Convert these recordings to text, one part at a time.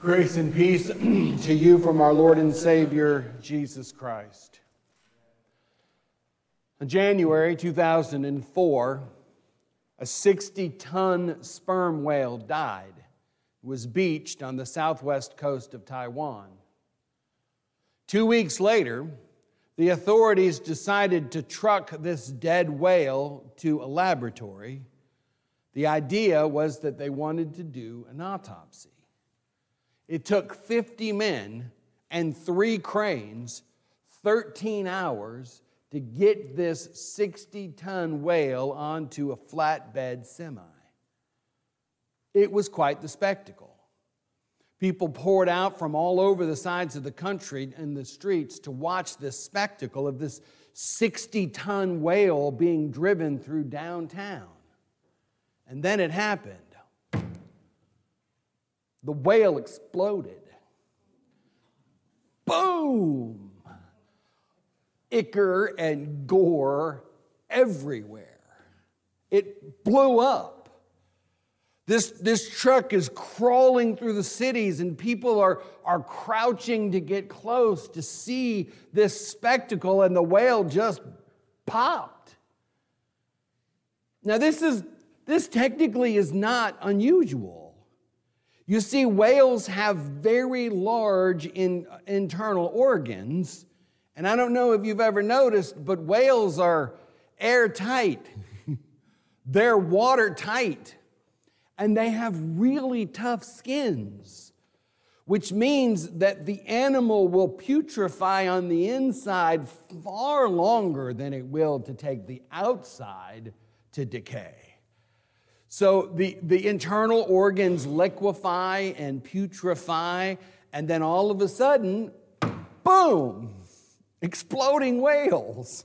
Grace and peace to you from our Lord and Savior, Jesus Christ. In January 2004, a 60 ton sperm whale died, was beached on the southwest coast of Taiwan. Two weeks later, the authorities decided to truck this dead whale to a laboratory. The idea was that they wanted to do an autopsy. It took 50 men and three cranes 13 hours to get this 60 ton whale onto a flatbed semi. It was quite the spectacle. People poured out from all over the sides of the country and the streets to watch this spectacle of this 60 ton whale being driven through downtown. And then it happened the whale exploded. Boom! Ichor and gore everywhere. It blew up. This, this truck is crawling through the cities, and people are, are crouching to get close to see this spectacle, and the whale just popped. Now, this, is, this technically is not unusual. You see, whales have very large in, internal organs. And I don't know if you've ever noticed, but whales are airtight, they're watertight, and they have really tough skins, which means that the animal will putrefy on the inside far longer than it will to take the outside to decay. So the, the internal organs liquefy and putrefy, and then all of a sudden, boom, exploding whales.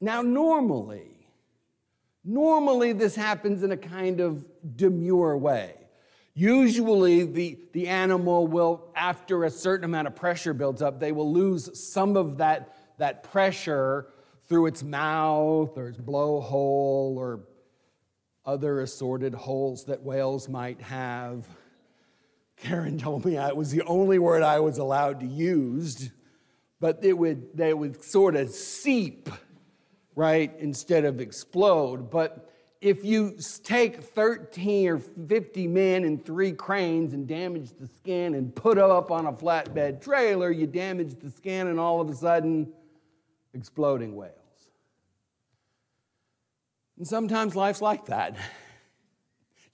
Now, normally, normally this happens in a kind of demure way. Usually, the, the animal will, after a certain amount of pressure builds up, they will lose some of that, that pressure through its mouth or its blowhole or other assorted holes that whales might have. Karen told me it was the only word I was allowed to use, but it would, they would sort of seep, right, instead of explode. But if you take 13 or 50 men and three cranes and damage the skin and put them up on a flatbed trailer, you damage the skin and all of a sudden, exploding whales. And sometimes life's like that.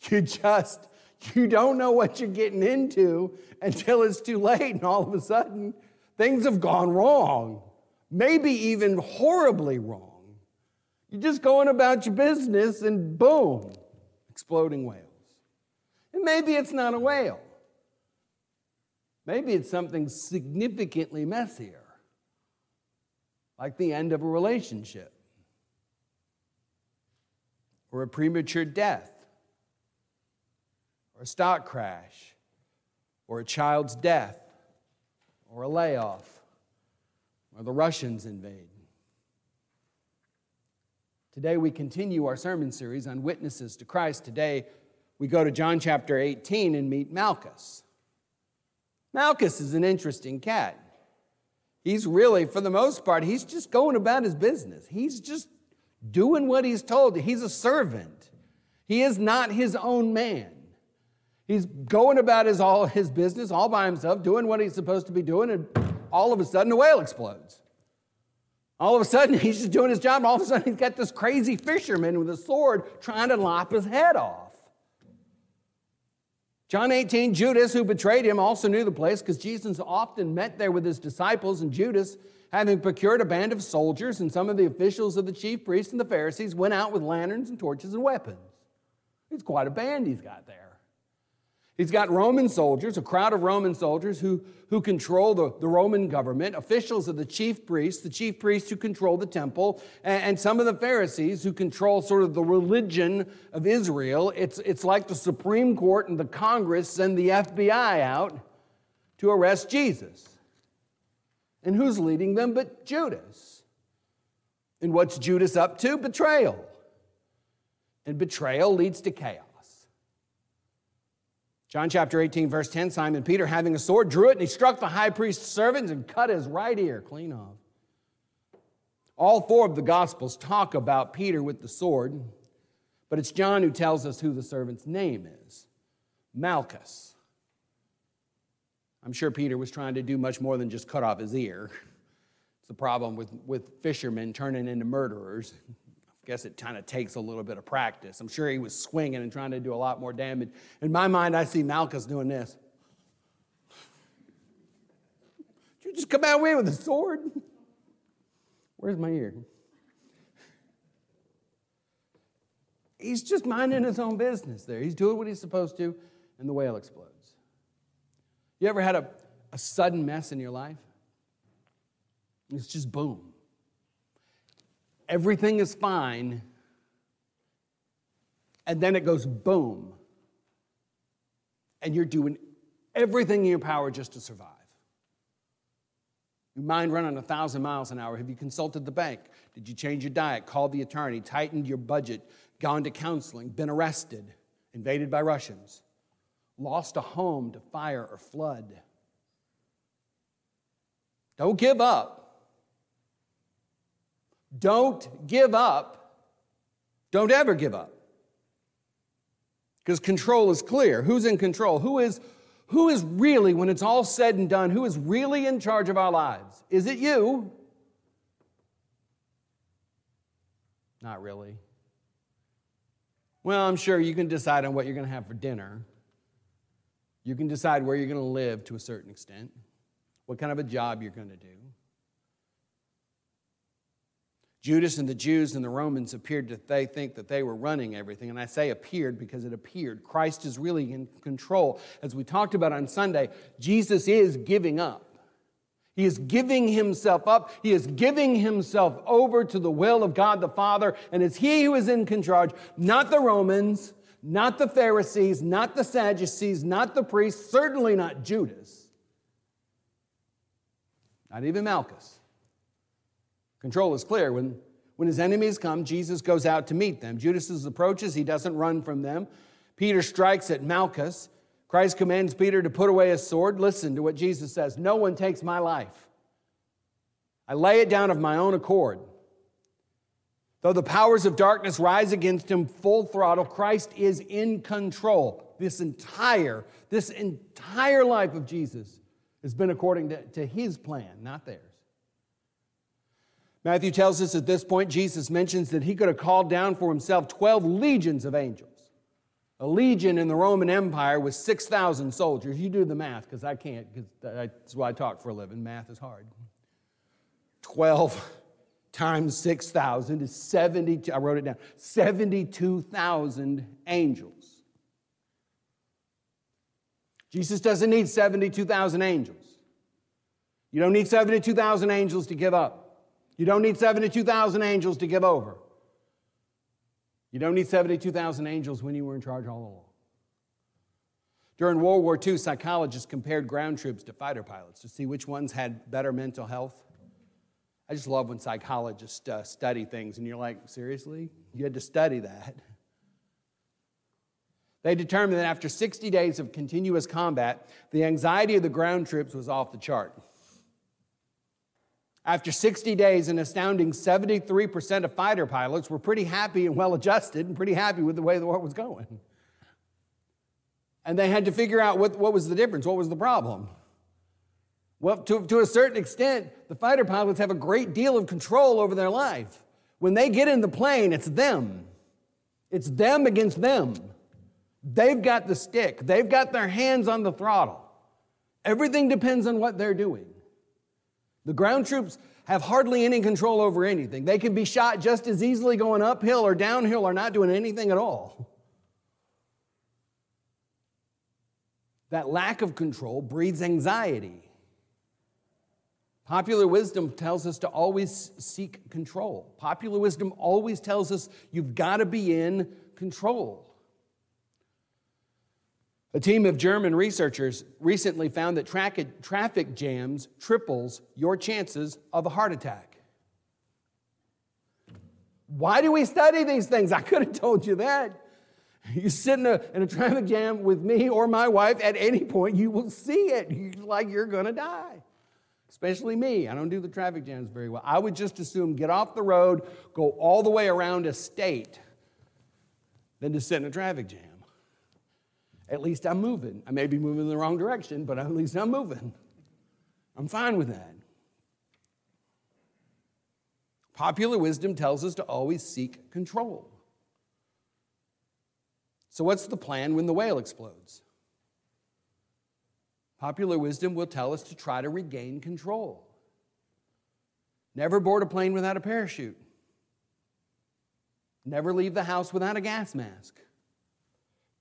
You just, you don't know what you're getting into until it's too late, and all of a sudden, things have gone wrong, maybe even horribly wrong. You're just going about your business, and boom, exploding whales. And maybe it's not a whale. Maybe it's something significantly messier like the end of a relationship, or a premature death, or a stock crash, or a child's death, or a layoff, or the Russians invade. Today we continue our sermon series on witnesses to Christ. Today we go to John chapter 18 and meet Malchus. Malchus is an interesting cat. He's really, for the most part, he's just going about his business. He's just doing what he's told. He's a servant. He is not his own man. He's going about his all his business all by himself, doing what he's supposed to be doing, and all of a sudden a whale explodes. All of a sudden he's just doing his job, and all of a sudden he's got this crazy fisherman with a sword trying to lop his head off. John 18, Judas, who betrayed him, also knew the place because Jesus often met there with his disciples, and Judas, having procured a band of soldiers and some of the officials of the chief priests and the Pharisees, went out with lanterns and torches and weapons. It's quite a band he's got there. He's got Roman soldiers, a crowd of Roman soldiers who, who control the, the Roman government, officials of the chief priests, the chief priests who control the temple, and, and some of the Pharisees who control sort of the religion of Israel. It's, it's like the Supreme Court and the Congress send the FBI out to arrest Jesus. And who's leading them but Judas? And what's Judas up to? Betrayal. And betrayal leads to chaos. John chapter 18, verse 10 Simon Peter, having a sword, drew it and he struck the high priest's servants and cut his right ear clean off. All four of the Gospels talk about Peter with the sword, but it's John who tells us who the servant's name is Malchus. I'm sure Peter was trying to do much more than just cut off his ear. It's the problem with, with fishermen turning into murderers. I guess it kind of takes a little bit of practice. I'm sure he was swinging and trying to do a lot more damage. In my mind, I see Malchus doing this. Did you just come out away with a sword? Where's my ear? He's just minding his own business there. He's doing what he's supposed to, and the whale explodes. You ever had a, a sudden mess in your life? It's just boom everything is fine, and then it goes boom, and you're doing everything in your power just to survive. Your mind running a thousand miles an hour. Have you consulted the bank? Did you change your diet? Called the attorney? Tightened your budget? Gone to counseling? Been arrested? Invaded by Russians? Lost a home to fire or flood? Don't give up. Don't give up. Don't ever give up. Because control is clear. Who's in control? Who is, who is really, when it's all said and done, who is really in charge of our lives? Is it you? Not really. Well, I'm sure you can decide on what you're going to have for dinner. You can decide where you're going to live to a certain extent, what kind of a job you're going to do. Judas and the Jews and the Romans appeared to they think that they were running everything. And I say appeared because it appeared. Christ is really in control. As we talked about on Sunday, Jesus is giving up. He is giving himself up. He is giving himself over to the will of God the Father. And it's he who is in control, not the Romans, not the Pharisees, not the Sadducees, not the priests, certainly not Judas, not even Malchus. Control is clear. When, when his enemies come, Jesus goes out to meet them. Judas approaches, he doesn't run from them. Peter strikes at Malchus. Christ commands Peter to put away his sword. Listen to what Jesus says No one takes my life. I lay it down of my own accord. Though the powers of darkness rise against him full throttle, Christ is in control. This entire, this entire life of Jesus has been according to, to his plan, not theirs. Matthew tells us at this point, Jesus mentions that he could have called down for himself 12 legions of angels. A legion in the Roman Empire was 6,000 soldiers. You do the math, because I can't, because that's why I talk for a living. Math is hard. 12 times 6,000 is 70, I wrote it down, 72,000 angels. Jesus doesn't need 72,000 angels. You don't need 72,000 angels to give up. You don't need 72,000 angels to give over. You don't need 72,000 angels when you were in charge all along. During World War II, psychologists compared ground troops to fighter pilots to see which ones had better mental health. I just love when psychologists uh, study things and you're like, seriously? You had to study that. They determined that after 60 days of continuous combat, the anxiety of the ground troops was off the chart. After 60 days, an astounding 73% of fighter pilots were pretty happy and well adjusted and pretty happy with the way the war was going. And they had to figure out what, what was the difference, what was the problem. Well, to, to a certain extent, the fighter pilots have a great deal of control over their life. When they get in the plane, it's them. It's them against them. They've got the stick, they've got their hands on the throttle. Everything depends on what they're doing. The ground troops have hardly any control over anything. They can be shot just as easily going uphill or downhill or not doing anything at all. That lack of control breeds anxiety. Popular wisdom tells us to always seek control. Popular wisdom always tells us you've got to be in control. A team of German researchers recently found that traffic jams triples your chances of a heart attack. Why do we study these things? I could have told you that. You sit in a, in a traffic jam with me or my wife, at any point, you will see it. You're like you're going to die. Especially me. I don't do the traffic jams very well. I would just assume get off the road, go all the way around a state, than to sit in a traffic jam. At least I'm moving. I may be moving in the wrong direction, but at least I'm moving. I'm fine with that. Popular wisdom tells us to always seek control. So, what's the plan when the whale explodes? Popular wisdom will tell us to try to regain control. Never board a plane without a parachute. Never leave the house without a gas mask.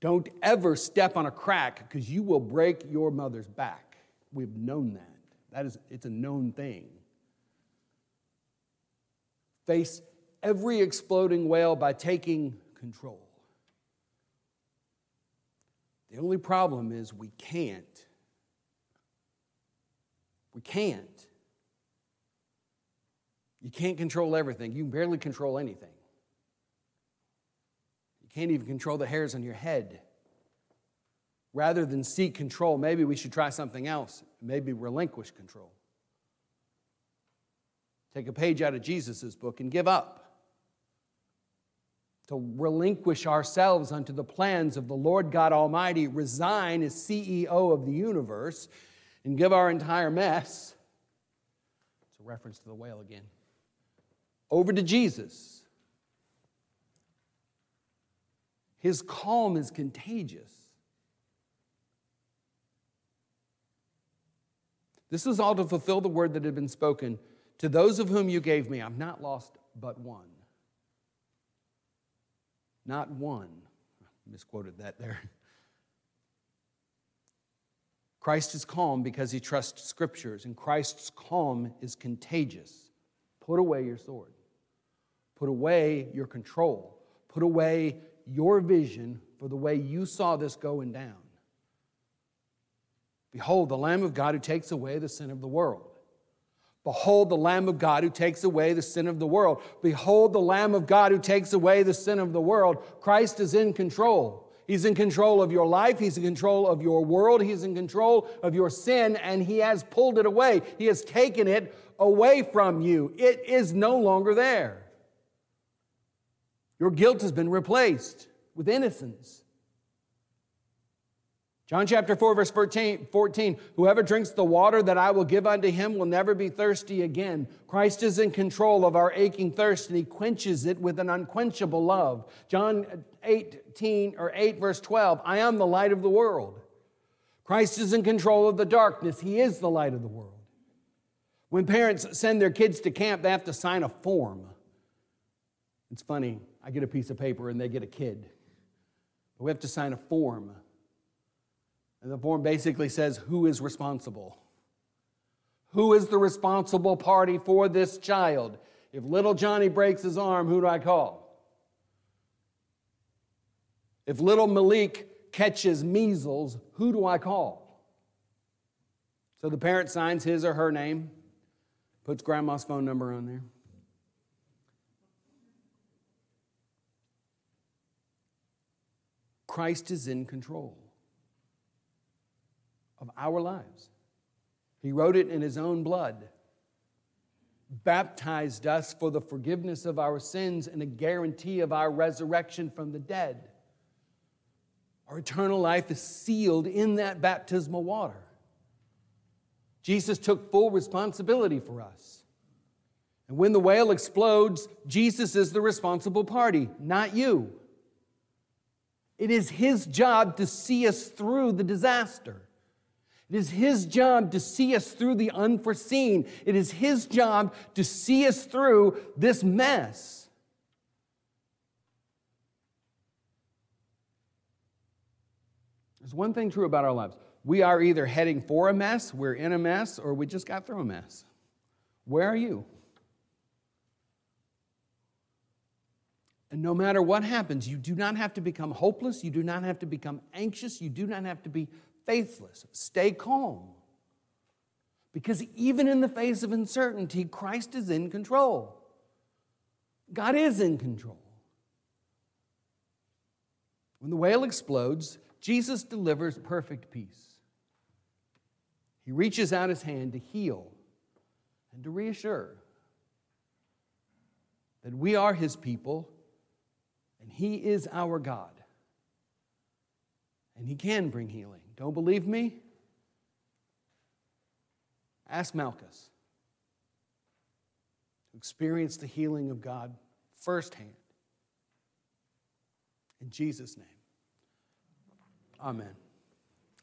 Don't ever step on a crack because you will break your mother's back. We've known that. That is it's a known thing. Face every exploding whale by taking control. The only problem is we can't. We can't. You can't control everything. You can barely control anything. You can't even control the hairs on your head. Rather than seek control, maybe we should try something else. Maybe relinquish control. Take a page out of Jesus' book and give up to relinquish ourselves unto the plans of the Lord God Almighty, resign as CEO of the universe, and give our entire mess. It's a reference to the whale again. Over to Jesus. His calm is contagious. This was all to fulfill the word that had been spoken to those of whom you gave me. I'm not lost but one. Not one. Misquoted that there. Christ is calm because he trusts scriptures, and Christ's calm is contagious. Put away your sword, put away your control, put away your vision for the way you saw this going down. Behold, the Lamb of God who takes away the sin of the world. Behold the Lamb of God who takes away the sin of the world. Behold the Lamb of God who takes away the sin of the world. Christ is in control. He's in control of your life. He's in control of your world. He's in control of your sin, and He has pulled it away. He has taken it away from you. It is no longer there. Your guilt has been replaced with innocence. John chapter 4, verse 14, whoever drinks the water that I will give unto him will never be thirsty again. Christ is in control of our aching thirst and he quenches it with an unquenchable love. John 18 or 8, verse 12, I am the light of the world. Christ is in control of the darkness. He is the light of the world. When parents send their kids to camp, they have to sign a form. It's funny, I get a piece of paper and they get a kid. we have to sign a form and the form basically says who is responsible. Who is the responsible party for this child? If little Johnny breaks his arm, who do I call? If little Malik catches measles, who do I call? So the parent signs his or her name, puts grandma's phone number on there. Christ is in control of our lives. He wrote it in His own blood, baptized us for the forgiveness of our sins and a guarantee of our resurrection from the dead. Our eternal life is sealed in that baptismal water. Jesus took full responsibility for us. And when the whale explodes, Jesus is the responsible party, not you. It is his job to see us through the disaster. It is His job to see us through the unforeseen. It is His job to see us through this mess. There's one thing true about our lives we are either heading for a mess, we're in a mess, or we just got through a mess. Where are you? And no matter what happens, you do not have to become hopeless. You do not have to become anxious. You do not have to be faithless. Stay calm. Because even in the face of uncertainty, Christ is in control. God is in control. When the whale explodes, Jesus delivers perfect peace. He reaches out his hand to heal and to reassure that we are his people he is our God. And he can bring healing. Don't believe me? Ask Malchus, who experienced the healing of God firsthand. In Jesus' name, amen.